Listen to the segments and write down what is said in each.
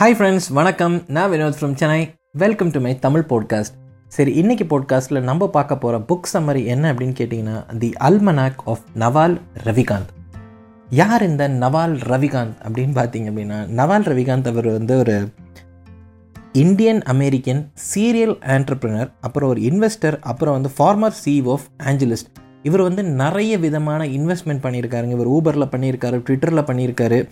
Hi friends வணக்கம். நான் Vinod from Chennai welcome to my Tamil podcast சரி இன்னைக்கு பாட்காஸ்ட்டில் நம்ம பார்க்க போகிற புக் சம்மரி என்ன அப்படின்னு கேட்டிங்கன்னா the almanack of Naval Ravikant யார் இந்த நவால் ரவிகாந்த் அப்படின்னு பார்த்தீங்க அப்படின்னா நவால் ரவிகாந்த் அவர் வந்து ஒரு இந்தியன் அமெரிக்கன் சீரியல் ஆண்டர்பிரினர் அப்புறம் ஒரு இன்வெஸ்டர் அப்புறம் வந்து ஃபார்மர் சிஇஓ ஆஃப் ஆஞ்சலிஸ்ட் இவர் வந்து நிறைய விதமான இன்வெஸ்ட்மெண்ட் பண்ணியிருக்காருங்க. இவர் ஊபரில் பண்ணியிருக்காரு ட்விட்டரில் பண்ணியிருக்காரு.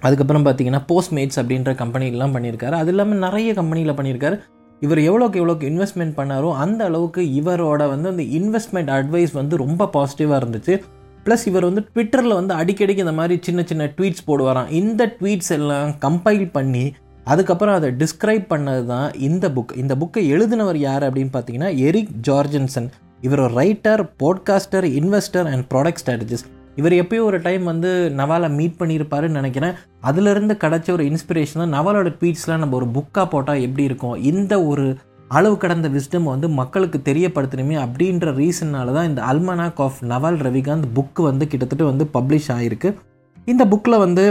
அதுக்கப்புறம் பார்த்தீங்கன்னா போஸ்ட்மேட்ஸ் அப்படின்ற கம்பெனிலாம் பண்ணியிருக்காரு. அது இல்லாமல் நிறைய கம்பெனியில் பண்ணியிருக்காரு. இவர் எவ்வளோக்கு எவ்வளோக்கு இன்வெஸ்ட்மெண்ட் பண்ணாரோ அந்த அளவுக்கு இவரோட வந்து அந்த இன்வெஸ்ட்மெண்ட் அட்வைஸ் வந்து ரொம்ப பாசிட்டிவாக இருந்துச்சு. ப்ளஸ் இவர் வந்து ட்விட்டரில் வந்து அடிக்கடிக்கு இந்த மாதிரி சின்ன சின்ன ட்வீட்ஸ் போடுவாராம். இந்த ட்வீட்ஸ் எல்லாம் கம்பைல் பண்ணி அதுக்கப்புறம் அதை டிஸ்கிரைப் பண்ணது தான் இந்த புக் இந்த புக்கை எழுதினவர் யார் அப்படின்னு பார்த்தீங்கன்னா எரிக் ஜார்ஜன்சன் இவர் ஒரு writer podcaster investor and product strategist இவர் எப்பயோ ஒரு டைம் வந்து நவாலை மீட் பண்ணியிருப்பாருன்னு நினைக்கிறேன். அதுலேருந்து கிடச்ச ஒரு இன்ஸ்பிரேஷன் தான் நவாலோட ட்வீட்ஸ்லாம் நம்ம ஒரு புக்காக போட்டால் எப்படி இருக்கும்? இந்த ஒரு அளவு கடந்த விஸ்டம் வந்து மக்களுக்கு தெரியப்படுத்தணுமே அப்படின்ற ரீசன்னால தான் இந்த almanack of Naval Ravikant book வந்து கிட்டத்தட்ட வந்து பப்ளிஷ் ஆகிருக்கு இந்த புக்கில் வந்து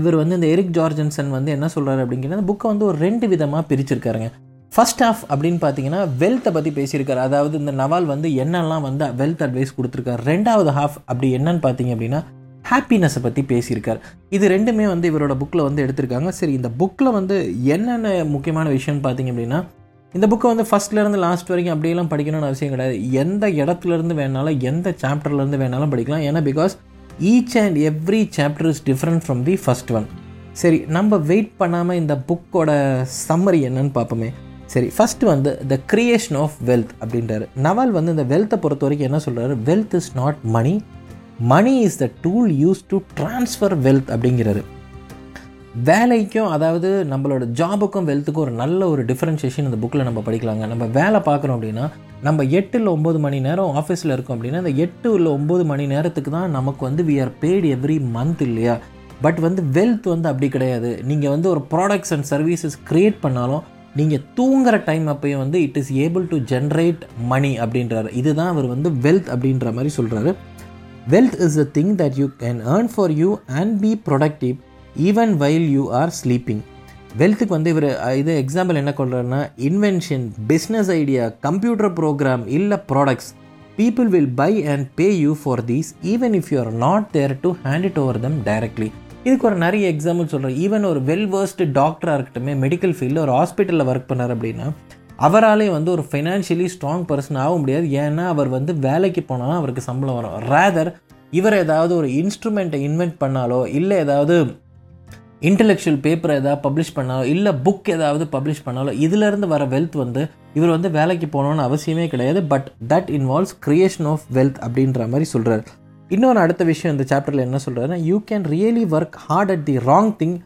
இவர் வந்து இந்த எரிக் ஜார்ஜன்சன் வந்து என்ன சொல்கிறாரு அப்படிங்கிறது அந்த புக்கை வந்து ஒரு ரெண்டு விதமாக பிரிச்சிருக்காருங்க. ஃபர்ஸ்ட் ஆஃப் அப்படின்னு பார்த்தீங்கன்னா வெல்த்தை பற்றி பேசியிருக்காரு. அதாவது இந்த நவால் வந்து என்னெல்லாம் வந்து வெல்த் அட்வைஸ் கொடுத்துருக்காரு. ரெண்டாவது ஹாஃப் அப்படி என்னன்னு பார்த்தீங்க அப்படின்னா ஹாப்பினஸை பற்றி பேசியிருக்கார். இது ரெண்டுமே வந்து இவரோட புக்கில் வந்து எடுத்திருக்காங்க. சரி இந்த புக்கில் வந்து என்னென்ன முக்கியமான விஷயம்னு பார்த்தீங்க அப்படின்னா இந்த புக்கை வந்து ஃபஸ்ட்லேருந்து லாஸ்ட் வரைக்கும் அப்படியெல்லாம் படிக்கணும்னு அவசியம் கிடையாது. எந்த இடத்துலேருந்து வேணாலும் எந்த சாப்டர்லேருந்து வேணாலும் படிக்கலாம். ஏன்னா because each and every chapter is different from the first one சரி நம்ம வெயிட் பண்ணாமல் இந்த புக்கோட சம்மரி என்னன்னு பார்ப்போமே சரி ஃபஸ்ட்டு வந்து த க்ரியேஷன் ஆஃப் வெல்த் அப்படின்றாரு. நவால் வந்து இந்த வெல்த்தை பொறுத்த வரைக்கும் என்ன சொல்கிறாரு wealth is not money money is the tool use to transfer wealth அப்படிங்கிறாரு. வேலைக்கும் அதாவது நம்மளோட ஜாபுக்கும் வெல்த்துக்கும் ஒரு நல்ல ஒரு டிஃப்ரென்ஷியேஷன் இந்த புக்கில் நம்ம படிக்கலாங்க. நம்ம வேலை பார்க்குறோம் அப்படின்னா நம்ம எட்டு இல்லை ஒம்பது மணி நேரம் ஆஃபீஸில் இருக்கோம் அப்படின்னா இந்த எட்டு இல்லை ஒம்பது மணி நேரத்துக்கு தான் நமக்கு வந்து we are paid every month இல்லையா? பட் வந்து வெல்த் வந்து அப்படி கிடையாது. நீங்கள் வந்து ஒரு ப்ராடக்ட்ஸ் அண்ட் சர்வீசஸ் க்ரியேட் பண்ணாலும் நீங்கள் தூங்குற டைம் அப்போயும் வந்து it is able to generate money அப்படின்றாரு. இதுதான் அவர் வந்து வெல்த் அப்படின்ற மாதிரி சொல்கிறாரு wealth is a thing that you can earn for you and be productive even while you are sleeping வெல்த்துக்கு வந்து இவர் இது எக்ஸாம்பிள் என்ன கொள்றாருன்னா invention business idea computer program இல்லை products people will buy and pay you for these even if you are not there to hand it over them directly இதுக்கு ஒரு நிறைய example சொல்கிறேன் even ஒரு வெல் வேர்ஸ்டு டாக்டராக இருக்கட்டும் medical ஃபீல்டில் ஒரு ஹாஸ்பிட்டலில் ஒர்க் பண்ணார் அப்படின்னா அவராலே வந்து ஒரு ஃபைனான்ஷியலி ஸ்ட்ராங் பர்சன் ஆக முடியாது. ஏன்னா அவர் வந்து வேலைக்கு போனால் அவருக்கு சம்பளம் வரும். ரேதர் இவர் ஏதாவது ஒரு இன்ஸ்ட்ருமெண்ட்டை இன்வென்ட் பண்ணாலோ இல்லை ஏதாவது இன்டலெக்சுவல் பேப்பர் ஏதாவது பப்ளிஷ் பண்ணாலோ இல்லை புக் ஏதாவது பப்ளிஷ் பண்ணாலோ இதிலேருந்து வர வெல்த் வந்து இவர் வந்து வேலைக்கு போகணுன்னு அவசியமே கிடையாது. But that involves creation of wealth அப்படின்ற மாதிரி சொல்கிறார் இன்னொன்று அடுத்த விஷயம் இந்த சாப்டரில் என்ன சொல்கிறாருன்னா you can really work hard at the wrong thing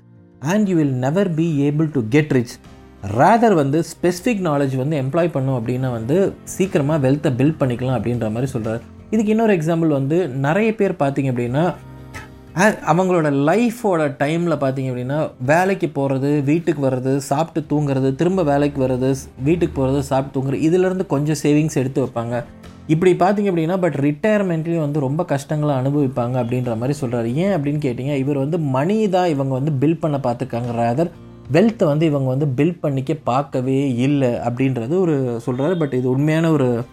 and you will never be able to get rich rather வந்து ஸ்பெசிஃபிக் நாலேஜ் வந்து எம்ப்ளாய் பண்ணும் அப்படின்னா வந்து சீக்கிரமாக வெல்த்தை பில்ட் பண்ணிக்கலாம் அப்படின்ற மாதிரி சொல்கிறார் இதுக்கு இன்னொரு எக்ஸாம்பிள் வந்து நிறைய பேர் பார்த்தீங்க அப்படின்னா அவங்களோட லைஃபோட டைமில் பார்த்தீங்க அப்படின்னா வேலைக்கு போகிறது வீட்டுக்கு வர்றது சாப்பிட்டு தூங்குறது திரும்ப வேலைக்கு வர்றது வீட்டுக்கு போகிறது சாப்பிட்டு தூங்குறது இதிலேருந்து கொஞ்சம் சேவிங்ஸ் எடுத்து வைப்பாங்க. இப்படி பார்த்தீங்க அப்படின்னா பட் ரிட்டையர்மெண்ட்லேயும் வந்து ரொம்ப கஷ்டங்களை அனுபவிப்பாங்க அப்படின்ற மாதிரி சொல்கிறாரு ஏன் அப்படின்னு கேட்டிங்க இவர் வந்து மணி தான் இவங்க வந்து பில் பண்ண பார்த்துக்காங்க ரேதர் வெல்த்தை வந்து இவங்க வந்து பில் பண்ணிக்க பார்க்கவே இல்லை அப்படின்றது ஒரு சொல்கிறாரு பட் இது உண்மையான ஒரு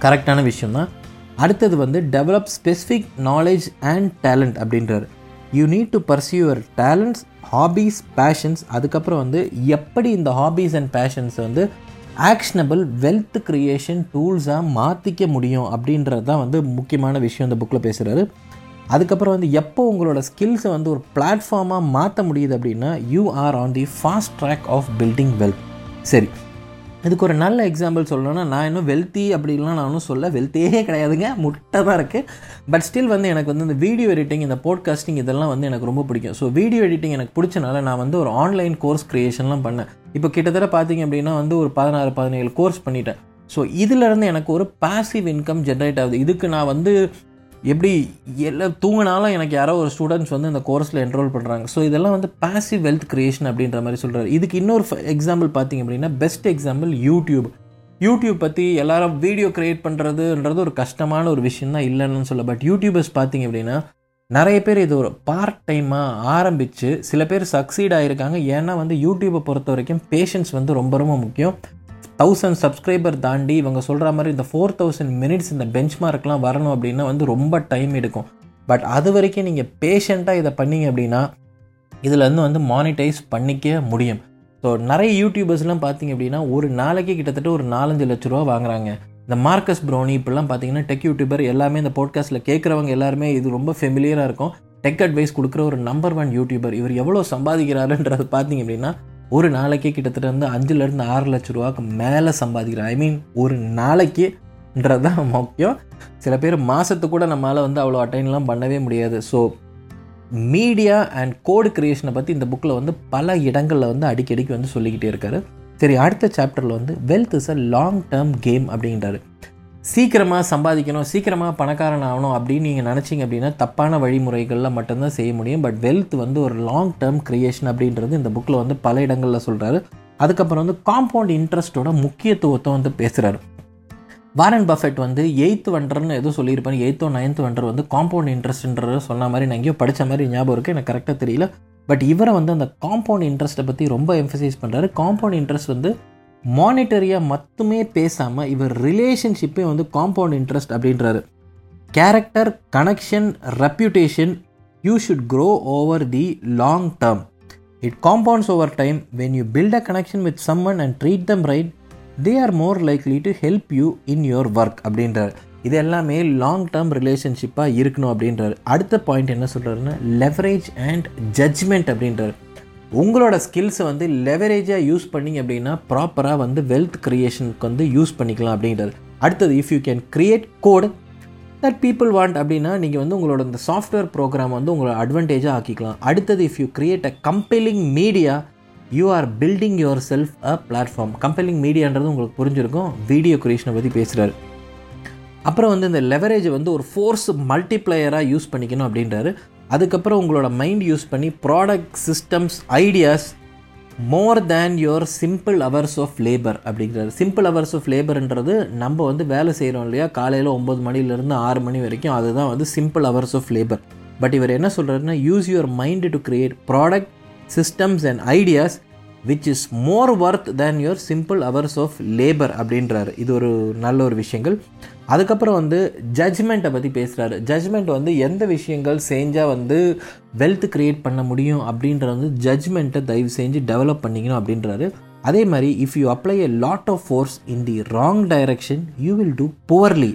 கரெக்டான விஷயம்தான். அடுத்தது வந்து develop specific knowledge and talent அப்படின்றாரு. You need to pursue your talents hobbies passions அதுக்கப்புறம் வந்து எப்படி இந்த ஹாபீஸ் அண்ட் பேஷன்ஸ் வந்து ஆக்ஷனபிள் வெல்த் க்ரியேஷன் டூல்ஸாக மாற்றிக்க முடியும் அப்படின்றது தான் வந்து முக்கியமான விஷயம் இந்த புக்கில் பேசுகிறாரு அதுக்கப்புறம் வந்து எப்போ உங்களோட ஸ்கில்ஸை வந்து ஒரு பிளாட்ஃபார்மாக மாற்ற முடியுது அப்படின்னா you are on the fast track of building wealth சரி இதுக்கு ஒரு நல்ல எக்ஸாம்பிள் சொல்லணும்னா நான் இன்னும் வெல்த்தி அப்படின்லாம் நான் ஒன்றும் சொல்ல வெல்த்தியே கிடையாதுங்க முட்டை தான் இருக்குது பட் ஸ்டில் வந்து எனக்கு வந்து இந்த வீடியோ எடிட்டிங் இந்த போட்காஸ்டிங் இதெல்லாம் வந்து எனக்கு ரொம்ப பிடிக்கும். ஸோ வீடியோ எடிட்டிங் எனக்கு பிடிச்சனால நான் வந்து ஒரு ஆன்லைன் கோர்ஸ் க்ரியேஷன்லாம் பண்ணேன். இப்போ கிட்டத்தட்ட பார்த்தீங்க அப்படின்னா வந்து ஒரு பதினாறு பதினேழு கோர்ஸ் பண்ணிட்டேன். ஸோ இதிலேருந்து எனக்கு ஒரு பாசிவ் இன்கம் ஜென்ரேட் ஆகுது. இதுக்கு நான் வந்து எப்படி எல்லாம் தூங்கினாலும் எனக்கு யாரோ ஒரு ஸ்டூடெண்ட்ஸ் வந்து இந்த கோர்ஸில் என்ரோல் பண்ணுறாங்க ஸோ இதெல்லாம் வந்து பாசிவ் வெல்த் க்ரியேஷன் அப்படின்ற மாதிரி சொல்கிறாரு இதுக்கு இன்னொரு எக்ஸாம்பிள் பார்த்தீங்க அப்படின்னா பெஸ்ட் எக்ஸாம்பிள் யூடியூப் யூடியூப் பற்றி எல்லாரும் வீடியோ க்ரியேட் பண்ணுறதுன்றது ஒரு கஷ்டமான ஒரு விஷயம் தான் இல்லைன்னு சொல்ல பட் யூடியூபர்ஸ் பார்த்தீங்க அப்படின்னா நிறைய பேர் இது ஒரு பார்ட் டைமாக ஆரம்பித்து சில பேர் சக்சீட் ஆகிருக்காங்க ஏன்னா வந்து யூடியூப்பை பொறுத்த வரைக்கும் பேஷன்ஸ் வந்து ரொம்ப ரொம்ப முக்கியம். தௌசண்ட் சப்ஸ்கிரைபர் தாண்டி இவங்க சொல்கிற மாதிரி இந்த ஃபோர் தௌசண்ட் மினிட்ஸ் இந்த பெஞ்ச் மார்க்லாம் வரணும் அப்படின்னா வந்து ரொம்ப டைம் எடுக்கும். பட் அது வரைக்கும் நீங்கள் பேஷண்ட்டாக இதை பண்ணீங்க அப்படின்னா இதுலேருந்து வந்து மானிட்டைஸ் பண்ணிக்க முடியும். ஸோ நிறைய யூடியூபர்ஸ்லாம் பார்த்தீங்க அப்படின்னா ஒரு நாளைக்கு கிட்டத்தட்ட ஒரு நாலஞ்சு லட்ச ரூபா வாங்குறாங்க. இந்த மார்க்கஸ் ப்ரௌனி இப்படிலாம் பார்த்தீங்கன்னா டெக் யூடியூபர் எல்லாமே இந்த பாட்காஸ்ட்டில் கேட்குறவங்க எல்லாருமே இது ரொம்ப ஃபெமிலியராக இருக்கும். டெக் அட்வைஸ் கொடுக்குற ஒரு நம்பர் ஒன் யூடியூபர் இவர் எவ்வளோ சம்பாதிக்கிறாருன்றது பார்த்தீங்க அப்படின்னா ஒரு நாளைக்கு கிட்டத்தட்ட வந்து அஞ்சுலேருந்து ஆறு லட்ச ரூபாக்கு மேலே சம்பாதிக்கிறார். ஐ மீன் ஒரு நாளைக்குன்றது தான் முக்கியம். சில பேர் மாதத்துக்கு கூட நம்மளால் வந்து அவ்வளோ அட்டைன்லாம் பண்ணவே முடியாது. ஸோ மீடியா அண்ட் கோடு கிரியேஷனை பற்றி இந்த புக்கில் வந்து பல இடங்களில் வந்து அடிக்கடிக்கு வந்து சொல்லிக்கிட்டே இருக்காரு. சரி அடுத்த சாப்டரில் வந்து wealth is a long term game அப்படின்றாரு. சீக்கிரமாக சம்பாதிக்கணும் சீக்கிரமாக பணக்காரன் ஆகணும் அப்படின்னு நீங்கள் நினச்சிங்க அப்படின்னா தப்பான வழிமுறைகளில் மட்டும்தான் செய்ய முடியும். பட் வெல்த் வந்து ஒரு லாங் டேர்ம் க்ரியேஷன் அப்படின்றது இந்த புக்கில் வந்து பல இடங்களில் சொல்கிறாரு அதுக்கப்புறம் வந்து காம்பவுண்ட் இன்ட்ரெஸ்ட்டோட முக்கியத்துவத்தை வந்து பேசுகிறாரு வாரன் பஃபெட் வந்து எயித்து வண்டர்னு எதுவும் சொல்லியிருப்பாரு. எயித்தோ நைன்த் வண்டர் வந்து காம்பவுண்ட் இன்ட்ரெஸ்ட்ன்றது சொன்ன மாதிரி நான் எங்கேயோ படித்த மாதிரி ஞாபகம் இருக்குது எனக்கு கரெக்டாக தெரியல. பட் இவரை வந்து அந்த காம்பவுண்ட் இன்ட்ரெஸ்ட்டை பற்றி ரொம்ப எம்ஃபசைஸ் பண்ணுறாரு காம்பவுண்ட் இன்ட்ரெஸ்ட் வந்து மானிட்டரியாக மட்டுமே பேசாமல் இவர் ரிலேஷன்ஷிப்பே வந்து காம்பவுண்ட் இன்ட்ரெஸ்ட் அப்படின்றாரு. Character connection reputation you should grow over the long term it compounds over time when you build a connection with someone and treat them right they are more likely to help you in your work அப்படின்றார். இது எல்லாமே long term ரிலேஷன்ஷிப்பாக இருக்கணும் அப்படின்றாரு. அடுத்த point என்ன சொல்கிறாருன்னா leverage and judgement அப்படின்றாரு. உங்களோட ஸ்கில்ஸை வந்து லெவரேஜாக யூஸ் பண்ணிங்க அப்படின்னா ப்ராப்பராக வந்து வெல்த் க்ரியேஷனுக்கு வந்து யூஸ் பண்ணிக்கலாம் அப்படின்றது அடுத்தது if you can create code that people want அப்படின்னா நீங்கள் வந்து உங்களோட இந்த சாஃப்ட்வேர் ப்ரோக்ராம் வந்து உங்களோட அட்வான்டேஜாக ஆக்கிக்கலாம். அடுத்தது if you create a compelling media you are building yourself a platform compelling மீடியான்றது உங்களுக்கு புரிஞ்சிருக்கும். வீடியோ கிரியேஷனை பற்றி பேசுகிறாரு அப்புறம் வந்து இந்த லெவரேஜ் வந்து ஒரு ஃபோர்ஸ் மல்டிப்ளையராக யூஸ் பண்ணிக்கணும் அப்படின்றாரு. அதுக்கப்புறம் உங்களோட மைண்ட் யூஸ் பண்ணி product systems ideas more than your simple hours of labour அப்படிங்கிறாரு. சிம்பிள் ஹவர்ஸ் ஆஃப் லேபர்ன்றது நம்ம வந்து வேலை செய்கிறோம் இல்லையா? காலையில் ஒம்பது மணிலேருந்து ஆறு மணி வரைக்கும் அதுதான் வந்து simple hours of labour but இவர் என்ன சொல்கிறாருன்னா use your mind to create product systems and ideas which is more worth than your simple hours of labour அப்படின்றாரு. இது ஒரு நல்ல ஒரு விஷயங்கள். அதுக்கப்புறம் வந்து ஜட்ஜ்மெண்ட்டை பற்றி பேசுகிறாரு ஜட்ஜ்மெண்ட் வந்து எந்த விஷயங்கள் செஞ்சால் வந்து வெல்த் க்ரியேட் பண்ண முடியும் அப்படின்ற வந்து ஜட்ஜ்மெண்ட்டை தயவு செஞ்சு டெவலப் பண்ணிக்கணும் அப்படின்றாரு. அதே மாதிரி if you apply a lot of force in the wrong direction you will do poorly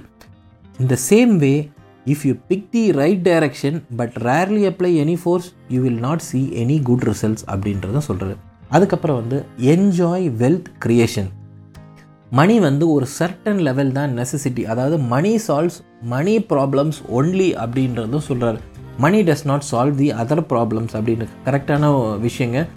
in the same way if you pick the right direction but rarely apply any force you will not see any good results அப்படின்றத சொல்கிறாரு அதுக்கப்புறம் வந்து enjoy wealth creation மணி வந்து ஒரு certain level தான் necessity அதாவது money solves money problems only அப்படின்றதும் சொல்கிறாரு money does not solve the other problems அப்படின்னு. கரெக்டான விஷயங்க.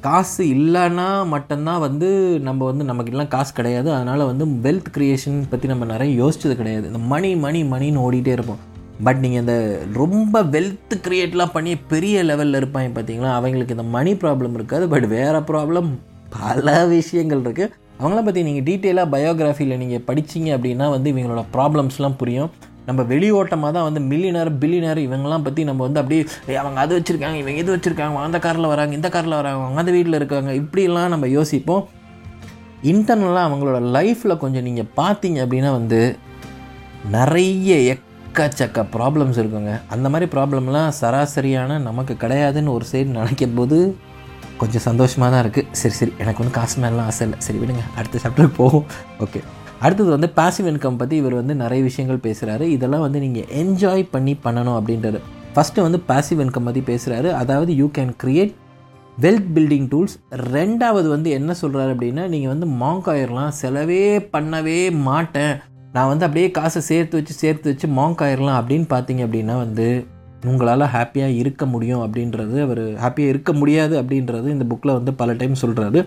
காசு இல்லைன்னா மட்டும்தான் வந்து நம்ம வந்து நமக்கெல்லாம் காசு கிடையாது. அதனால் வந்து வெல்த் க்ரியேஷன் பற்றி நம்ம நிறைய யோசிச்சது கிடையாது. இந்த மணி மணி மணின்னு ஓடிட்டே இருப்போம். பட் நீங்கள் இந்த ரொம்ப வெல்த் க்ரியேட்லாம் பண்ணி பெரிய லெவலில் இருப்பாங்க பார்த்தீங்களா அவங்களுக்கு இந்த மணி ப்ராப்ளம் இருக்காது. பட் வேறு ப்ராப்ளம் பல விஷயங்கள் இருக்குது அவங்கள பற்றி நீங்கள் டீட்டெயிலாக பயோகிராஃபியில் நீங்கள் படிச்சிங்க அப்படின்னா வந்து இவங்களோட ப்ராப்ளம்ஸ்லாம் புரியும். நம்ம வெளியோட்டமாக தான் வந்து மில்லினர் பில்லினர் இவங்கெல்லாம் பற்றி நம்ம வந்து அப்படியே அவங்க அது வச்சுருக்காங்க இவங்க இது வச்சுருக்காங்க அந்த காரில் வராங்க இந்த காரில் வராங்க அவங்க அந்த வீட்டில் இருக்காங்க. இப்படிலாம் நம்ம யோசிப்போம். இன்டர்னலாக அவங்களோட லைஃப்பில் கொஞ்சம் நீங்கள் பார்த்தீங்க அப்படின்னா வந்து நிறைய எக் எக்கச்சக்க ப்ராப்ளம்ஸ் இருக்குங்க. அந்த மாதிரி ப்ராப்ளம்லாம் சராசரியான நமக்கு கிடையாதுன்னு ஒரு சைடு நினைக்கும் போது கொஞ்சம் சந்தோஷமாக தான் இருக்குது சரி சரி. எனக்கு வந்து காசு மேலாம் ஆசை இல்லை. சரி விடுங்க. அடுத்த சாப்டருக்கு போகும் ஓகே அடுத்தது வந்து பாசிவ் இன்கம் பற்றி இவர் வந்து நிறைய விஷயங்கள் பேசுகிறாரு இதெல்லாம் வந்து நீங்கள் என்ஜாய் பண்ணி பண்ணணும் அப்படின்றது. ஃபஸ்ட்டு வந்து பாசிவ் இன்கம் பற்றி பேசுகிறாரு அதாவது you can create wealth building tools ரெண்டாவது வந்து என்ன சொல்கிறாரு அப்படின்னா நீங்கள் வந்து மாங்க் செலவே பண்ணவே மாட்டேன். நான் வந்து அப்படியே காசை சேர்த்து வச்சு சேர்த்து வச்சு மாங்க் ஆயிடலாம் அப்படின்னு பார்த்தீங்க அப்படின்னா வந்து உங்களால் ஹாப்பியாக இருக்க முடியும் அப்படின்றது அவர் ஹாப்பியாக இருக்க முடியாது அப்படின்றது இந்த புக்கில் வந்து பல டைம் சொல்கிறாரு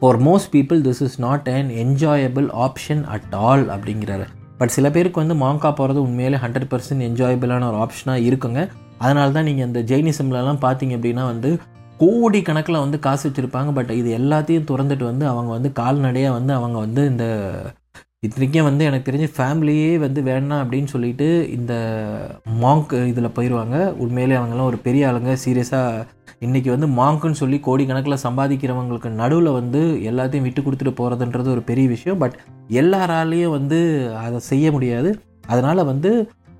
for most people this is not an enjoyable option at all அப்படிங்கிறாரு. பட் சில பேருக்கு வந்து மாங்கா போகிறது உண்மையிலே ஹண்ட்ரட் பர்சன்ட் என்ஜாயபிளான ஒரு ஆப்ஷனாக இருக்குங்க. அதனால தான் நீங்கள் இந்த ஜெயினிசம்லலாம் பார்த்தீங்க அப்படின்னா வந்து கோடி கணக்கில் வந்து காசு வச்சுருப்பாங்க. பட் இது எல்லாத்தையும் திறந்துட்டு வந்து அவங்க வந்து கால்நடையாக வந்து அவங்க வந்து இந்த இத்தனைக்கும் வந்து எனக்கு தெரிஞ்ச ஃபேமிலியே வந்து வேணாம் அப்படின்னு சொல்லிட்டு இந்த மாங்க் இதில் போயிடுவாங்க உண்மையிலே அவங்கெல்லாம் ஒரு பெரிய ஆளுங்க. சீரியஸாக இன்றைக்கி வந்து மாங்க்குன்னு சொல்லி கோடிக்கணக்கில் சம்பாதிக்கிறவங்களுக்கு நடுவில் வந்து எல்லாத்தையும் விட்டு கொடுத்துட்டு போகிறதுன்றது ஒரு பெரிய விஷயம். பட் எல்லாராலேயும் வந்து அதை செய்ய முடியாது. அதனால் வந்து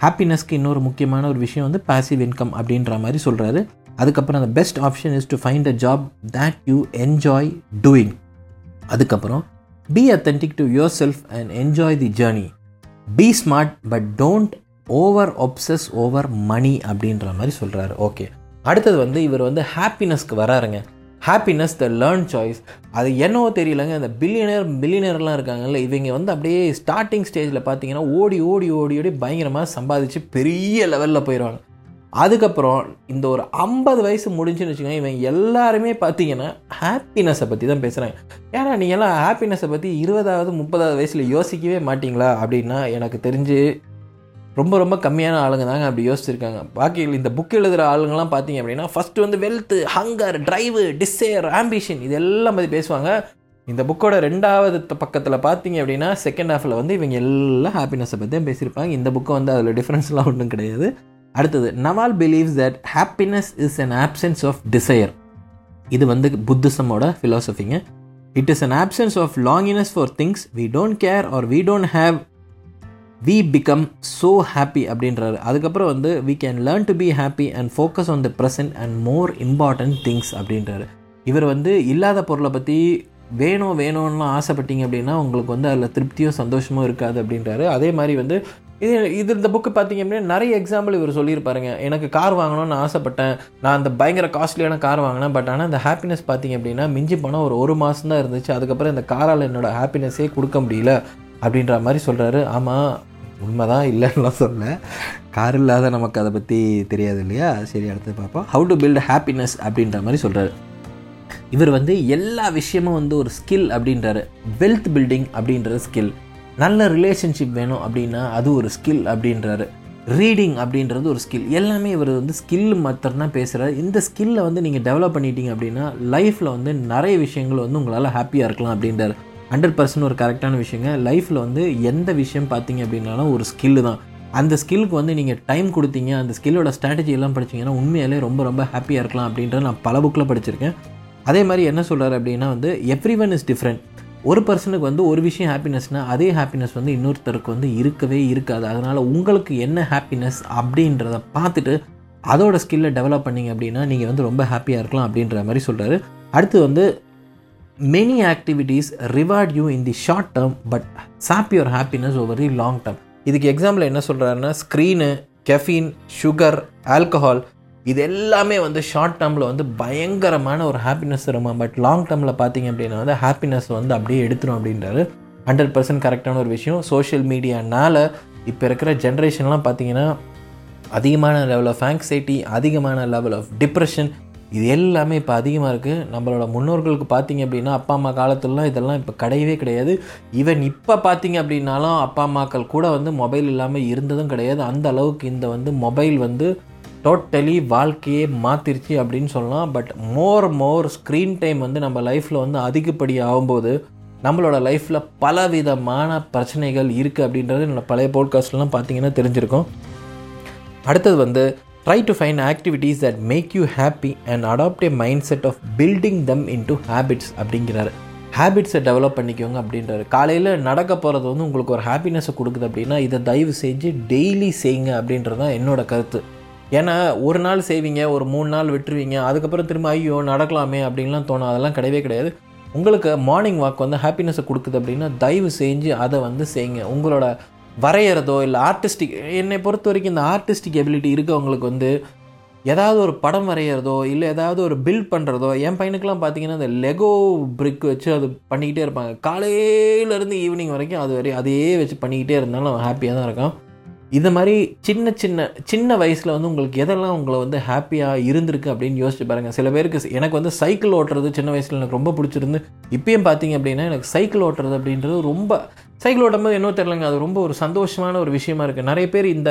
ஹாப்பினஸ்க்கு இன்னொரு முக்கியமான ஒரு விஷயம் வந்து பாசிவ் இன்கம் அப்படின்ற மாதிரி சொல்கிறாரு அதுக்கப்புறம் அந்த best option is to find a job that you enjoy doing அதுக்கப்புறம் be authentic to your self and enjoy the journey be smart but don't over obsess over money அப்படின்ற மாதிரி சொல்கிறாரு ஓகே அடுத்தது வந்து இவர் வந்து ஹாப்பினஸ்க்கு வராருங்க. ஹாப்பினஸ் த லேர்ன் சாய்ஸ் அது என்னவோ தெரியலங்க. அந்த பில்லியனர் பில்லியனர்லாம் இருக்காங்கல்ல இவங்க வந்து அப்படியே ஸ்டார்டிங் ஸ்டேஜில் பார்த்தீங்கன்னா ஓடி ஓடி ஓடி ஓடி பயங்கரமாக சம்பாதிச்சு பெரிய லெவலில் போயிடுவாங்க அதுக்கப்புறம் இந்த ஒரு ஐம்பது வயசு முடிஞ்சுன்னு வச்சுக்கோங்க இவன் எல்லாருமே பார்த்தீங்கன்னா ஹாப்பினஸை பற்றி தான் பேசுகிறாங்க ஏன்னா நீங்கள்லாம் ஹாப்பினஸை பற்றி இருபதாவது முப்பதாவது வயசில் யோசிக்கவே மாட்டிங்களா? அப்படின்னா எனக்கு தெரிஞ்சு ரொம்ப ரொம்ப கம்மியான ஆளுங்க தாங்க அப்படி யோசிச்சிருக்காங்க. பாக்கி இந்த புக் எழுதுகிற ஆளுங்கெல்லாம் பார்த்தீங்க அப்படின்னா ஃபஸ்ட்டு வந்து wealth hunger drive desire ambition இது எல்லாம் பற்றி பேசுவாங்க. இந்த புக்கோட ரெண்டாவது பக்கத்தில் பார்த்தீங்க அப்படின்னா செகண்ட் ஹாஃபில் வந்து இவங்க எல்லாம் ஹாப்பினஸை பற்றி தான் பேசியிருப்பாங்க. இந்த புக்கை வந்து அதில் டிஃப்ரென்ஸ்லாம் ஒன்றும் கிடையாது. அடுத்தது Naval believes that happiness is an absence of desire இது வந்து புத்திசமோட ஃபிலாசபிங்க it is an absence of longingness for things we don't care or we don't have we become so happy அப்படின்றாரு. அதுக்கப்புறம் வந்து we can learn to be happy and focus on the present and more important things அப்படின்றாரு. இவர் வந்து இல்லாத பொருளை பற்றி வேணும் வேணும்லாம் ஆசைப்பட்டீங்க அப்படின்னா உங்களுக்கு வந்து அதில் திருப்தியும் சந்தோஷமும் இருக்காது அப்படின்றாரு. அதே மாதிரி வந்து இது இது இந்த புக்கு பார்த்தீங்க அப்படின்னா நிறைய எக்ஸாம்பிள் இவர் சொல்லியிருப்பாருங்க. எனக்கு கார் வாங்கணும்னு ஆசைப்பட்டேன். நான் அந்த பயங்கர காஸ்ட்லியான கார் வாங்கினேன். பட் ஆனால் அந்த ஹாப்பினஸ் பார்த்தீங்க அப்படின்னா மிஞ்சி பணம் ஒரு ஒரு மாதம் தான் இருந்துச்சு. அதுக்கப்புறம் இந்த காரால் என்னோட ஹாப்பினஸே கொடுக்க முடியல அப்படின்ற மாதிரி சொல்கிறாரு ஆமாம் உண்மைதான் இல்லைன்னுலாம் சொல்ல கார் இல்லாத நமக்கு அதை பற்றி தெரியாது இல்லையா? சரி அடுத்து பார்ப்போம். ஹவு டு பில்ட் ஹாப்பினஸ் அப்படின்ற மாதிரி சொல்கிறாரு இவர் வந்து எல்லா விஷயமும் வந்து ஒரு ஸ்கில் அப்படின்றாரு. வெல்த் பில்டிங் அப்படின்ற ஸ்கில் நல்ல ரிலேஷன்ஷிப் வேணும் அப்படின்னா அது ஒரு ஸ்கில் அப்படின்றாரு. ரீடிங் அப்படின்றது ஒரு ஸ்கில் எல்லாமே இவர் வந்து ஸ்கில் மாத்திரம் தான் பேசுகிறார் இந்த ஸ்கில்லை வந்து நீங்கள் டெவலப் பண்ணிட்டீங்க அப்படின்னா லைஃப்பில் வந்து நிறைய விஷயங்கள் வந்து உங்களால் ஹாப்பியாக இருக்கலாம் அப்படின்றாரு. ஹண்ட்ரட் பர்சன்ட் ஒரு கரெக்டான விஷயங்க. லைஃப்பில் வந்து எந்த விஷயம் பார்த்தீங்க அப்படின்னாலும் ஒரு ஸ்கில்லு தான். அந்த ஸ்கில்லுக்கு வந்து நீங்கள் டைம் கொடுத்தீங்க அந்த ஸ்கில்லோட ஸ்ட்ராட்டஜி எல்லாம் படிச்சிங்கன்னா உண்மையிலே ரொம்ப ரொம்ப ஹாப்பியாக இருக்கலாம் அப்படின்றத நான் பல புக்கில் படிச்சிருக்கேன். அதே மாதிரி என்ன சொல்கிறார் அப்படின்னா வந்து எவ்ரி ஒன் இஸ் டிஃப்ரெண்ட் ஒரு பர்சனுக்கு வந்து ஒரு விஷயம் ஹாப்பினஸ்னால் அதே ஹாப்பினஸ் வந்து இன்னொருத்தருக்கு வந்து இருக்கவே இருக்காது. அதனால் உங்களுக்கு என்ன ஹாப்பினஸ் அப்படின்றத பார்த்துட்டு அதோட ஸ்கில்லை டெவலப் பண்ணிங்க அப்படின்னா நீங்கள் வந்து ரொம்ப ஹாப்பியாக இருக்கலாம் அப்படின்ற மாதிரி சொல்கிறாரு அடுத்து வந்து many activities reward you in the short term but sap your happiness over the long term இதுக்கு எக்ஸாம்பிள் என்ன சொல்கிறாருன்னா ஸ்க்ரீனு கெஃபீன் சுகர் ஆல்கஹால் இது எல்லாமே வந்து ஷார்ட் டேர்மில் வந்து பயங்கரமான ஒரு ஹாப்பினஸ் இருக்கும் பட் லாங் டேர்மில் பார்த்தீங்க அப்படின்னா வந்து ஹாப்பினஸ் வந்து அப்படியே எடுத்துரும் அப்படின்றாரு. ஹண்ட்ரட் பர்சன்ட் கரெக்டான ஒரு விஷயம். சோஷியல் மீடியானால் இப்போ இருக்கிற ஜென்ரேஷன்லாம் பார்த்தீங்கன்னா அதிகமான லெவல் ஆஃப் ஆங்ஸைட்டி அதிகமான லெவல் ஆஃப் டிப்ரெஷன் இது எல்லாமே இப்போ அதிகமாக இருக்குது நம்மளோட முன்னோர்களுக்கு பார்த்தீங்க அப்படின்னா அப்பா அம்மா காலத்துலலாம் இதெல்லாம் இப்போ கிடையவே கிடையாது. ஈவன் இப்போ பார்த்தீங்க அப்படின்னாலும் அப்பா அம்மாக்கள் கூட வந்து மொபைல் இல்லாமல் இருந்ததும் கிடையாது. அந்த அளவுக்கு இந்த வந்து மொபைல் வந்து டோட்டலி வாழ்க்கையே மாற்றிருச்சு அப்படின்னு சொல்லலாம். But more more screen time வந்து நம்ம லைஃப்பில் வந்து அதிகப்படி ஆகும்போது நம்மளோட லைஃப்பில் பலவிதமான பிரச்சனைகள் இருக்குது அப்படின்றது என்னோட பழைய போட்காஸ்ட்லாம் பார்த்தீங்கன்னா தெரிஞ்சிருக்கும். அடுத்தது வந்து try to find activities that make you happy and adopt a mindset of building them into habits அப்படிங்கிறாரு ஹேபிட்ஸை டெவலப் பண்ணிக்கோங்க அப்படின்றாரு. காலையில் நடக்க போகிறது வந்து உங்களுக்கு ஒரு ஹாப்பினஸை கொடுக்குது அப்படின்னா இதை தயவு செஞ்சு டெய்லி செய்யுங்க அப்படின்றது தான் என்னோட கருத்து. ஏன்னா ஒரு நாள் செய்வீங்க ஒரு மூணு நாள் விட்டுருவீங்க அதுக்கப்புறம் திரும்ப ஐயோ நடக்கலாமே அப்படின்லாம் தோணும். அதெல்லாம் கிடையவே கிடையாது. உங்களுக்கு மார்னிங் வாக் வந்து ஹாப்பினஸை கொடுக்குது அப்படின்னா தயவு செஞ்சு அதை வந்து செய்யுங்க. உங்களோட வரைகிறதோ இல்லை ஆர்டிஸ்டிக் என்னை பொறுத்த வரைக்கும் இந்த ஆர்டிஸ்டிக் எபிலிட்டி இருக்கவங்களுக்கு வந்து ஏதாவது ஒரு படம் வரைகிறதோ இல்லை ஏதாவது ஒரு பில்ட் பண்ணுறதோ என் பையனுக்கெலாம் பார்த்தீங்கன்னா அந்த லெகோ பிரிக் வச்சு அது பண்ணிக்கிட்டே இருப்பாங்க. காலையிலேருந்து ஈவினிங் வரைக்கும் அது வரை அதையே வச்சு பண்ணிக்கிட்டே இருந்தாலும் அவன் ஹாப்பியாக தான் இருக்கான். இந்த மாதிரி சின்ன சின்ன சின்ன வயசில் வந்து உங்களுக்கு எதெல்லாம் உங்களை வந்து ஹாப்பியாக இருந்திருக்கு அப்படின்னு யோசிச்சு பாருங்கள் சில பேருக்கு எனக்கு வந்து சைக்கிள் ஓட்டுறது சின்ன வயசில் எனக்கு ரொம்ப பிடிச்சிருந்து இப்பயும் பார்த்தீங்க அப்படின்னா எனக்கு சைக்கிள் ஓட்டுறது அப்படின்றது ரொம்ப சைக்கிள் ஓட்டும்போது என்ன தெரிலங்க அது ரொம்ப ஒரு சந்தோஷமான ஒரு விஷயமா இருக்குது நிறைய பேர் இந்த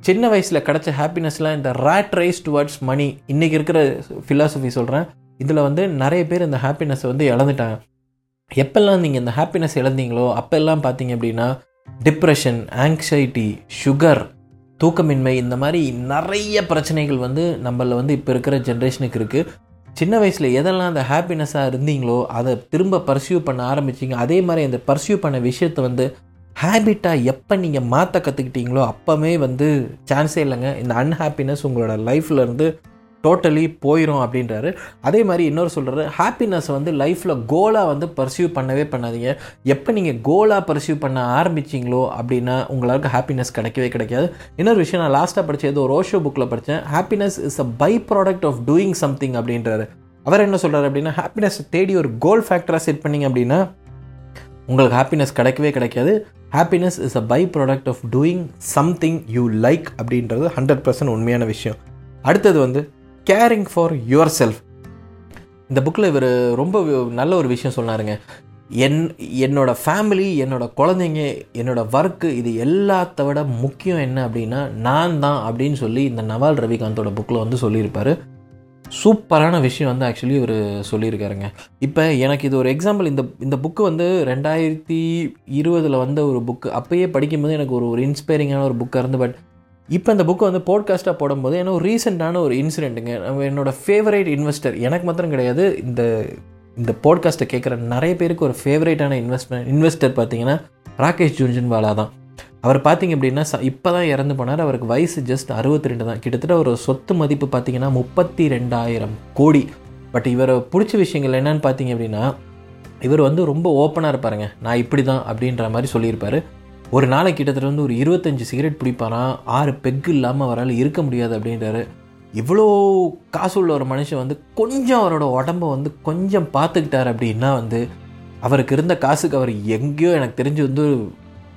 சின்ன வயசில் கிடச்ச ஹாப்பினஸ்லாம் இந்த ரேட் ரைஸ் டுவர்ட்ஸ் மணி இன்றைக்கி இருக்கிற ஃபிலாசபி சொல்கிறேன் இதில் வந்து நிறைய பேர் இந்த ஹாப்பினஸை வந்து இழந்துட்டாங்க. எப்பெல்லாம் நீங்கள் இந்த ஹாப்பினஸ் இழந்தீங்களோ அப்போல்லாம் பார்த்தீங்க அப்படின்னா டிப்ரெஷன் ஆங்ஸைட்டி சுகர் தூக்கமின்மை இந்த மாதிரி நிறைய பிரச்சனைகள் வந்து நம்மள வந்து இப்போ இருக்கிற ஜென்ரேஷனுக்கு இருக்குது சின்ன வயசில் எதெல்லாம் அந்த ஹாப்பினஸ்ஸாக இருந்தீங்களோ அதை திரும்ப பர்சியூ பண்ண ஆரம்பிச்சிங்க அதே மாதிரி அந்த பர்சியூ பண்ண விஷயத்தை வந்து ஹேபிட்டாக எப்போ நீங்கள் மாற்ற கற்றுக்கிட்டீங்களோ அப்போவே வந்து சான்ஸே இல்லைங்க. இந்த அன்ஹாப்பினஸ் உங்களோட லைஃப்பில் இருந்து டோட்டலி போயிடும் அப்படின்றாரு. அதே மாதிரி இன்னொரு சொல்கிறாரு ஹாப்பினஸ் வந்து லைஃப்பில் கோலாக வந்து பர்சியூ பண்ணவே பண்ணாதீங்க. எப்போ நீங்கள் கோலாக பர்சியூ பண்ண ஆரம்பிச்சிங்களோ அப்படின்னா உங்களுக்கு ஹாப்பினஸ் கிடைக்கவே கிடைக்காது. இன்னொரு விஷயம் நான் லாஸ்ட்டாக படித்தது ஒரு ஓஷோ புக்கில் படித்தேன் happiness is a byproduct of doing something அப்படின்றாரு. அவர் என்ன சொல்கிறார் அப்படின்னா ஹாப்பினஸ் தேடி ஒரு கோல் ஃபேக்டராக செட் பண்ணிங்க அப்படின்னா உங்களுக்கு ஹாப்பினஸ் கிடைக்கவே கிடைக்காது. Happiness is a byproduct of doing something you like அப்படின்றது ஹண்ட்ரட் பர்சன்ட் உண்மையான விஷயம். அடுத்தது வந்து கேரிங் ஃபார் யுவர் செல்ஃப் இந்த புக்கில் இவர் ரொம்ப நல்ல ஒரு விஷயம் சொன்னாருங்க. என் என்னோடய ஃபேமிலி என்னோட குழந்தைங்க என்னோடய ஒர்க்கு இது எல்லாத்த விட முக்கியம் என்ன அப்படின்னா நான் தான் அப்படின்னு சொல்லி இந்த நவால் ரவிகாந்தோட புக்கில் வந்து சொல்லியிருப்பார். சூப்பரான விஷயம் வந்து ஆக்சுவலி இவர் சொல்லியிருக்காருங்க. இப்போ எனக்கு இது ஒரு எக்ஸாம்பிள் இந்த இந்த புக்கு வந்து ரெண்டாயிரத்தி இருபதில் வந்த ஒரு புக்கு அப்போயே படிக்கும்போது எனக்கு ஒரு ஒரு இன்ஸ்பைரிங்கான ஒரு புக்காக இருந்து பட் இப்போ இந்த புக்கை வந்து போட்காஸ்ட்டாக போடும்போது ஏன்னா ஒரு ரீசெண்டான ஒரு இன்சிடெண்ட்டுங்க என்னோடய ஃபேவரேட் இன்வெஸ்டர் எனக்கு மாத்திரம் கிடையாது இந்த இந்த போட்காஸ்ட்டை கேட்குற நிறைய பேருக்கு ஒரு ஃபேவரேட்டான இன்வெஸ்ட்மெண்ட் இன்வெஸ்டர் பார்த்தீங்கன்னா ராகேஷ் ஜுன்ஜன்வாலா தான். அவர் பார்த்தீங்க அப்படின்னா ச இப்போ தான் இறந்து போனார். அவருக்கு வயசு ஜஸ்ட் அறுபத்தி ரெண்டு தான். கிட்டத்தட்ட ஒரு சொத்து மதிப்பு பார்த்தீங்கன்னா முப்பத்தி ரெண்டாயிரம் கோடி. பட் இவரை பிடிச்ச விஷயங்கள் என்னன்னு பார்த்தீங்க அப்படின்னா இவர் வந்து ரொம்ப ஓப்பனாக இருப்பாருங்க. நான் இப்படி தான் அப்படின்ற மாதிரி சொல்லியிருப்பார். ஒரு நாளைக்கு கிட்டத்தட்ட வந்து ஒரு இருபத்தஞ்சி சிகரெட் பிடிப்பாராம் ஆறு பெக்கு இல்லாமல் அவரால் இருக்க முடியாது அப்படின்றாரு. இவ்வளோ காசு உள்ள ஒரு மனுஷன் வந்து கொஞ்சம் அவரோட உடம்ப வந்து கொஞ்சம் பார்த்துக்கிட்டார் அப்படின்னா வந்து அவருக்கு இருந்த காசுக்கு அவர் எங்கேயோ எனக்கு தெரிஞ்சு வந்து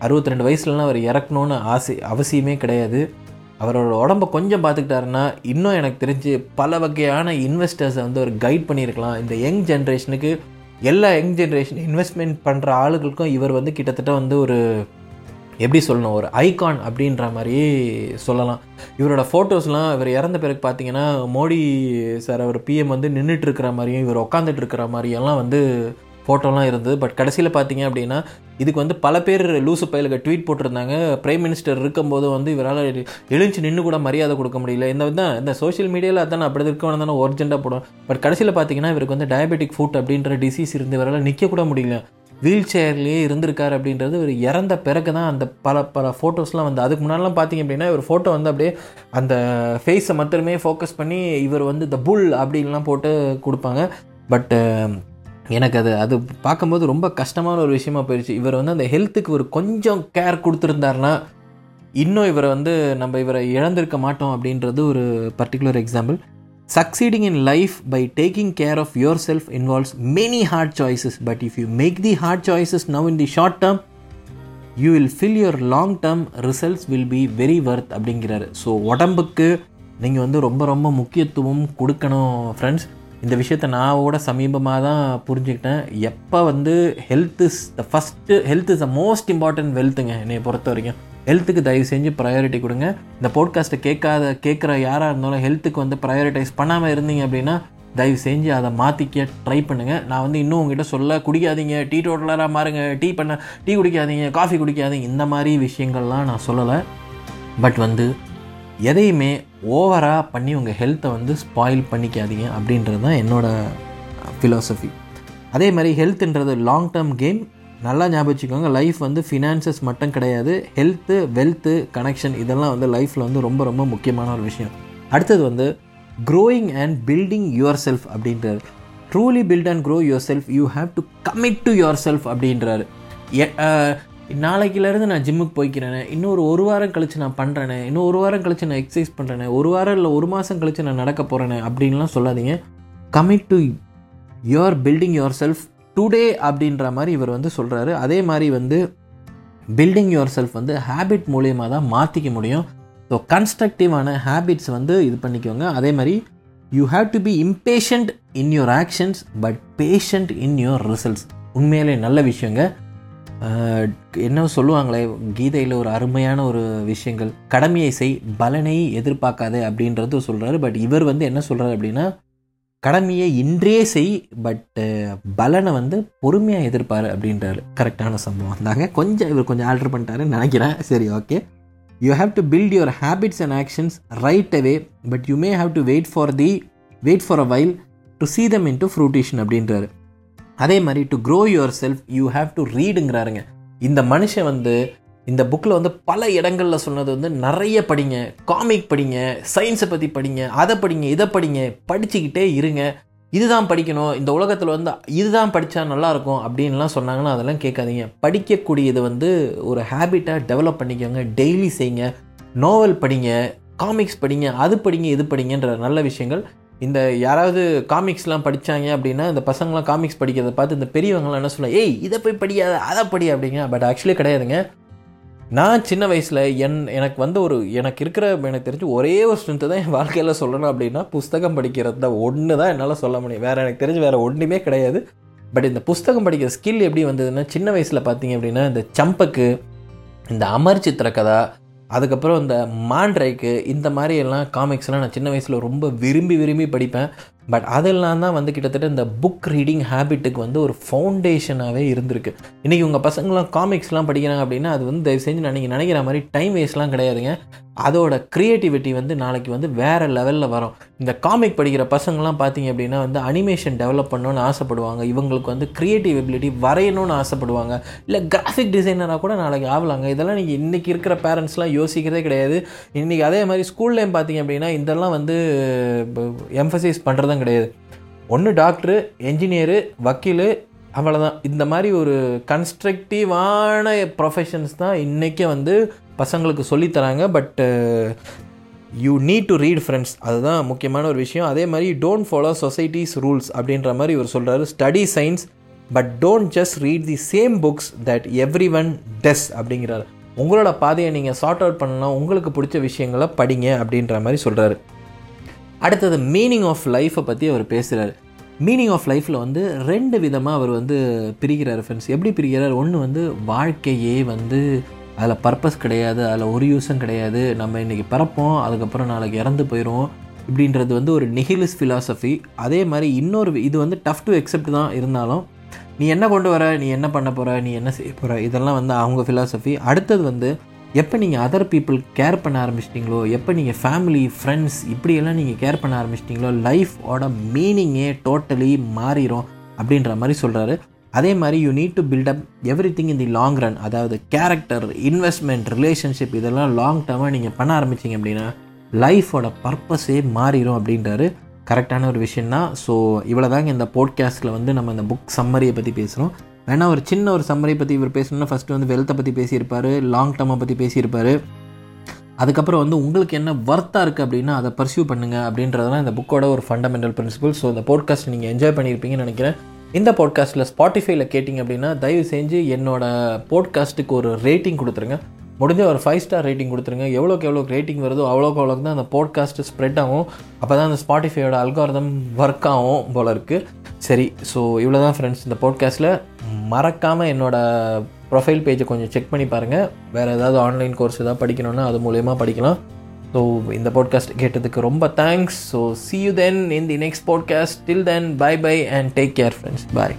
அறுபத்தி ரெண்டு வயசுலலாம் அவர் இறக்கணும்னு ஆசை அவசியமே கிடையாது. அவரோட உடம்ப கொஞ்சம் பார்த்துக்கிட்டாருன்னா இன்னும் எனக்கு தெரிஞ்சு பல வகையான இன்வெஸ்டர்ஸை வந்து அவர் கைட் பண்ணியிருக்கலாம். இந்த யங் ஜென்ரேஷனுக்கு எல்லா யங் ஜென்ரேஷன் இன்வெஸ்ட்மெண்ட் பண்ணுற ஆளுகளுக்கும் இவர் வந்து கிட்டத்தட்ட வந்து ஒரு எப்படி சொல்லணும் ஒரு ஐகான் அப்படின்ற மாதிரியே சொல்லலாம். இவரோட ஃபோட்டோஸ்லாம் இவர் இறந்த பிறகு பார்த்தீங்கன்னா மோடி சார் அவர் பிஎம் வந்து நின்றுட்டு இருக்கிற மாதிரியும் இவர் உட்காந்துட்டு இருக்கிற மாதிரியெல்லாம் வந்து ஃபோட்டோலாம் இருந்தது. பட் கடைசியில் பார்த்தீங்க அப்படின்னா இதுக்கு வந்து பல பேர் லூசு பயலுக்கு ட்வீட் போட்டிருந்தாங்க. பிரைம் மினிஸ்டர் இருக்கும்போது வந்து இவரால் எழுந்து நின்று கூட மரியாதை கொடுக்க முடியல. இந்த தான் இந்த சோஷியல் மீடியாவில் அதான் அப்படி இருக்கவன தானே ஒர்ஜெண்டாக போடும் பட் கடைசியில் பார்த்தீங்கன்னா இவருக்கு வந்து டயபெட்டிக் ஃபுட் அப்படின்ற டிசீஸ் இருந்து இவரால் நிற்க கூட முடியல. வீல் சேர்லேயே இருந்திருக்காரு அப்படின்றது இவர் இறந்த பிறகு தான் அந்த பல பல ஃபோட்டோஸ்லாம் வந்து. அதுக்கு முன்னாடிலாம் பார்த்தீங்க அப்படின்னா இவர் ஃபோட்டோ வந்து அப்படியே அந்த ஃபேஸை மட்டுமே ஃபோக்கஸ் பண்ணி இவர் வந்து த புல் அப்படின்லாம் போட்டு கொடுப்பாங்க. பட்டு um, எனக்கு அது அது பார்க்கும்போது ரொம்ப கஷ்டமான ஒரு விஷயமா போயிடுச்சு இவர் வந்து அந்த ஹெல்த்துக்கு ஒரு கொஞ்சம் கேர் கொடுத்துருந்தாருன்னா இன்னும் இவரை வந்து நம்ம இவரை இழந்திருக்க மாட்டோம் அப்படின்றது ஒரு particular example succeeding in life by taking care of yourself involves many hard choices but if you make the hard choices now in the short term you will fill your long term results will be very worth அப்படிங்கிறாரு. So உடம்புக்கு நீங்கள் வந்து ரொம்ப ரொம்ப முக்கியத்துவம் கொடுக்கணும் friends இந்த விஷயத்தை நான் கூட சமீபமாக தான் புரிஞ்சுக்கிட்டேன். எப்போ வந்து health is the first health is the most important வெல்த்துங்க என்னை பொறுத்த வரைக்கும். ஹெல்த்துக்கு தயவு செஞ்சு ப்ரையாரிட்டி கொடுங்க. இந்த போட்காஸ்ட்டை கேட்காத கேட்குற யாராக இருந்தாலும் ஹெல்த்துக்கு வந்து ப்ரையாரிட்டைஸ் பண்ணாமல் இருந்தீங்க அப்படின்னா தயவு செஞ்சு அதை மாற்றிக்க ட்ரை பண்ணுங்கள் நான் வந்து இன்னும் உங்ககிட்ட சொல்ல குடிக்காதீங்க டீ டோட்டலராக மாறுங்க டீ பண்ண டீ குடிக்காதீங்க காஃபி குடிக்காதீங்க இந்த மாதிரி விஷயங்கள்லாம் நான் சொல்லலை. பட் வந்து எதையுமே ஓவராக பண்ணி உங்கள் ஹெல்த்தை வந்து ஸ்பாயில் பண்ணிக்காதீங்க அப்படின்றது தான் என்னோடய ஃபிலாசபி அதே மாதிரி ஹெல்த்துன்றது லாங் டேர்ம் கேம் நல்லா ஞாபகம் வச்சுக்கோங்க லைஃப் வந்து ஃபினான்சஸ் மட்டும் கிடையாது ஹெல்த்து வெல்த்து கனெக்ஷன் இதெல்லாம் வந்து லைஃப்பில் வந்து ரொம்ப ரொம்ப முக்கியமான ஒரு விஷயம். அடுத்தது வந்து growing and building your self அப்படின்றார். Truly build and grow yourself you have to commit to yourself அப்படின்றாரு நாளைக்கிலேருந்து நான் ஜிம்முக்கு போய்க்கிறேனே இன்னும் ஒரு ஒரு வாரம் கழித்து நான் பண்ணுறேனே இன்னும் ஒரு வாரம் கழித்து நான் எக்ஸசைஸ் பண்ணுறேனே ஒரு வாரம் இல்லை ஒரு மாதம் கழித்து நான் நடக்க போகிறேனே அப்படின்லாம் சொல்லாதீங்க. Commit to your building yourself today அப்படின்ற மாதிரி இவர் வந்து சொல்கிறாரு அதே மாதிரி வந்து பில்டிங் யுவர் செல்ஃப் வந்து ஹேபிட் மூலியமாக தான் மாற்றிக்க முடியும். ஸோ கன்ஸ்ட்ரக்டிவான ஹேபிட்ஸ் வந்து இது பண்ணிக்கோங்க. அதே மாதிரி you have to be impatient in your actions but patient in your results உண்மையிலே நல்ல விஷயங்க. என்ன சொல்லுவாங்களே கீதையில் ஒரு அருமையான ஒரு விஷயங்கள். கடமையை செய் பலனை எதிர்பார்க்காதே அப்படின்றது சொல்கிறாரு பட் இவர் வந்து என்ன சொல்கிறாரு அப்படின்னா கடமையை இன்றே செய் பட்டு பலனை வந்து பொறுமையாக எதிர்ப்பார் அப்படின்றாரு. கரெக்டான சம்பவம் தாங்க. கொஞ்சம் இவர் கொஞ்சம் ஆல்டர் பண்ணிட்டாருன்னு நினைக்கிறேன். சரி okay you have to build your habits and actions right away but you may have to wait for the wait for a while to see them into fruition அப்படின்றாரு. அதே மாதிரி to grow yourself you have to ரீடுங்கிறாருங்க இந்த மனுஷன் வந்து இந்த புக்கில் வந்து பல இடங்களில் சொன்னது வந்து நிறைய படிங்க. காமிக் படிங்க சயின்ஸை பற்றி படிங்க அதை படிங்க இதை படிங்க படிச்சுக்கிட்டே இருங்க. இதுதான் படிக்கணும் இந்த உலகத்தில் வந்து இதுதான் படித்தா நல்லாயிருக்கும் அப்படின்லாம் சொன்னாங்கன்னா அதெல்லாம் கேட்காதீங்க. படிக்கக்கூடியது வந்து ஒரு ஹேபிட்டாக டெவலப் பண்ணிக்கோங்க டெய்லி செய்யுங்க நாவல் படிங்க காமிக்ஸ் படிங்க அது படிங்க இது படிங்கன்ற நல்ல விஷயங்கள் இந்த யாராவது காமிக்ஸ்லாம் படித்தாங்க அப்படின்னா இந்த பசங்களாம் காமிக்ஸ் படிக்கிறத பார்த்து இந்த பெரியவங்களாம் என்ன சொல்ல ஏய் இதை போய் படியாத அதை படி அப்படிங்க. பட் ஆக்சுவலி கிடையாதுங்க. நான் சின்ன வயசில் என் எனக்கு வந்து ஒரு எனக்கு இருக்கிற எனக்கு தெரிஞ்சு ஒரே ஒரு ஸ்ட்ரென்த்து தான் என் வாழ்க்கையில் சொல்லணும் அப்படின்னா புஸ்தகம் படிக்கிறது தான். ஒன்று தான் என்னால் சொல்ல முடியும். வேறு எனக்கு தெரிஞ்சு வேறு ஒன்றுமே கிடையாது. பட் இந்த புஸ்தகம் படிக்கிற ஸ்கில் எப்படி வந்ததுன்னா சின்ன வயசில் பார்த்தீங்க அப்படின்னா இந்த சம்பக்கு இந்த அமர் சித்திர கதா அதுக்கப்புறம் இந்த மாண்ட்ரைக்கு இந்த மாதிரி எல்லாம் காமிக்ஸ்லாம் நான் சின்ன வயசில் ரொம்ப விரும்பி விரும்பி படிப்பேன். பட் அதெல்லாம் தான் வந்து கிட்டத்தட்ட இந்த புக் ரீடிங் ஹேபிட்டுக்கு வந்து ஒரு ஃபவுண்டேஷனாகவே இருந்திருக்கு. இன்றைக்கி உங்கள் பசங்களாம் காமிக்ஸ்லாம் படிக்கிறாங்க அப்படின்னா அது வந்து தயவு செஞ்சு நான் நீங்கள் நினைக்கிற மாதிரி டைம் வேஸ்ட்லாம் கிடையாதுங்க. அதோட க்ரியேட்டிவிட்டி வந்து நாளைக்கு வந்து வேறு லெவலில் வரும். இந்த காமிக் படிக்கிற பசங்கள்லாம் பார்த்தீங்க அப்படின்னா வந்து அனிமேஷன் டெவலப் பண்ணணும்னு ஆசைப்படுவாங்க. இவங்களுக்கு வந்து க்ரியேட்டிவ் எபிலிட்டி வரையணும்னு ஆசைப்படுவாங்க. இல்லை கிராஃபிக் டிசைனராக கூட நாளைக்கு ஆகலாங்க இதெல்லாம் நீங்கள் இன்றைக்கி இருக்கிற பேரண்ட்ஸ்லாம் யோசிக்கிறதே கிடையாது. இன்றைக்கி அதே மாதிரி ஸ்கூல்லேயும் பார்த்தீங்க அப்படின்னா இதெல்லாம் வந்து எம்ஃபசைஸ் பண்ணுறதும் கிடையாது. ஒன்று டாக்டரு என்ஜினியரு வக்கீல் அவ்வளோதான் இந்த மாதிரி ஒரு கன்ஸ்ட்ரக்டிவான ப்ரொஃபஷன்ஸ் தான் இன்றைக்கே வந்து பசங்களுக்கு சொல்லித்தராங்க but you need to read friends அதுதான் முக்கியமான ஒரு விஷயம். அதே மாதிரி டோன்ட் ஃபாலோ சொசைட்டிஸ் ரூல்ஸ் அப்படின்ற மாதிரி இவர் சொல்கிறாரு study science but don't just read the same books that everyone does அப்படிங்கிறாரு. உங்களோட பாதையை நீங்கள் சார்ட் அவுட் பண்ணலாம். உங்களுக்கு பிடிச்ச விஷயங்களை படிங்க அப்படின்ற மாதிரி சொல்கிறாரு அடுத்தது மீனிங் ஆஃப் லைஃப்பை பற்றி அவர் பேசுகிறார் மீனிங் ஆஃப் லைஃப்பில் வந்து ரெண்டு விதமாக அவர் வந்து பிரிக்கிறார் ஃப்ரெண்ட்ஸ் எப்படி பிரிக்கிறார் ஒன்று வந்து வாழ்க்கையே வந்து அதில் பர்பஸ் கிடையாது அதில் ஒரு யூஸும் கிடையாது. நம்ம இன்றைக்கி பிறப்போம் அதுக்கப்புறம் நாளைக்கு இறந்து போயிடுவோம் இப்படின்றது வந்து ஒரு நெஹிலிஸ் ஃபிலாசபி அதே மாதிரி இன்னொரு இது வந்து டஃப் டு எக்ஸெப்ட் தான் இருந்தாலும் நீ என்ன கொண்டு வர நீ என்ன பண்ண போகிற நீ என்ன செய்ய போகிற இதெல்லாம் வந்து அவங்க ஃபிலாசபி அடுத்தது வந்து எப்போ நீங்கள் அதர் பீப்புள் கேர் பண்ண ஆரம்பிச்சிட்டிங்களோ எப்போ நீங்கள் ஃபேமிலி ஃப்ரெண்ட்ஸ் இப்படியெல்லாம் நீங்கள் கேர் பண்ண ஆரம்பிச்சிட்டிங்களோ லைஃபோட மீனிங்கே டோட்டலி மாறிடும் அப்படின்ற மாதிரி சொல்கிறாரு அதே மாதிரி you need to build up everything in the long run அதாவது கேரக்டர் இன்வெஸ்ட்மெண்ட் ரிலேஷன்ஷிப் இதெல்லாம் லாங் டர்மாக நீங்கள் பண்ண ஆரம்பிச்சிங்க அப்படின்னா லைஃபோட பர்பஸே மாறிடும் அப்படின்றாரு கரெக்டான ஒரு விஷயம் தான் ஸோ இவ்வளோ தாங்க இந்த போட்காஸ்ட்டில் வந்து நம்ம இந்த புக் சம்மரியை பற்றி பேசுகிறோம் வேணால் ஒரு சின்ன ஒரு சம்மரியை பற்றி இவர் பேசணும்னா ஃபஸ்ட்டு வந்து வெல்த்தை பற்றி பேசியிருப்பார் லாங் டர்மை பற்றி பேசியிருப்பார். அதுக்கப்புறம் வந்து உங்களுக்கு என்ன ஒர்த்தாக இருக்குது அப்படின்னா அதை பர்சியூ பண்ணுங்கள் அப்படின்றதெல்லாம் இந்த புக்கோட ஒரு ஃபண்டமெண்டல் பிரின்சிபல் ஸோ இந்த போட்காஸ்ட் நீங்கள் என்ஜாய் பண்ணியிருப்பீங்கன்னு நினைக்கிறேன். இந்த பாட்காஸ்ட்டில் ஸ்பாட்டிஃபைல கேட்டிங்க அப்படின்னா தயவு செஞ்சு என்னோட போட்காஸ்ட்டுக்கு ஒரு ரேட்டிங் கொடுத்துருங்க. முடிஞ்ச ஒரு ஃபைவ் ஸ்டார் ரேட்டிங் கொடுத்துருங்க. எவ்வளோக்கு எவ்வளோக்கு ரேட்டிங் வருதோ அவ்வளோக்கு அவ்வளோக்கு தான் அந்த பாட்காஸ்ட் ஸ்ப்ரெட் ஆகும். அப்போ தான் அந்த ஸ்பாட்டிஃபையோட அல்காரதம் ஒர்க் ஆகும் போல இருக்குது சரி ஸோ இவ்வளோ தான் ஃப்ரெண்ட்ஸ் இந்த பாட்காஸ்ட்டில் மறக்காமல் என்னோடய ப்ரொஃபைல் பேஜை கொஞ்சம் செக் பண்ணி பாருங்கள் வேறு ஏதாவது ஆன்லைன் கோர்ஸ் ஏதாவது படிக்கணும்னா அது மூலயமா படிக்கலாம். ஸோ இந்த பாட்காஸ்ட் கேட்டதுக்கு ரொம்ப thanks so see you then in the next podcast till then bye bye and take care friends bye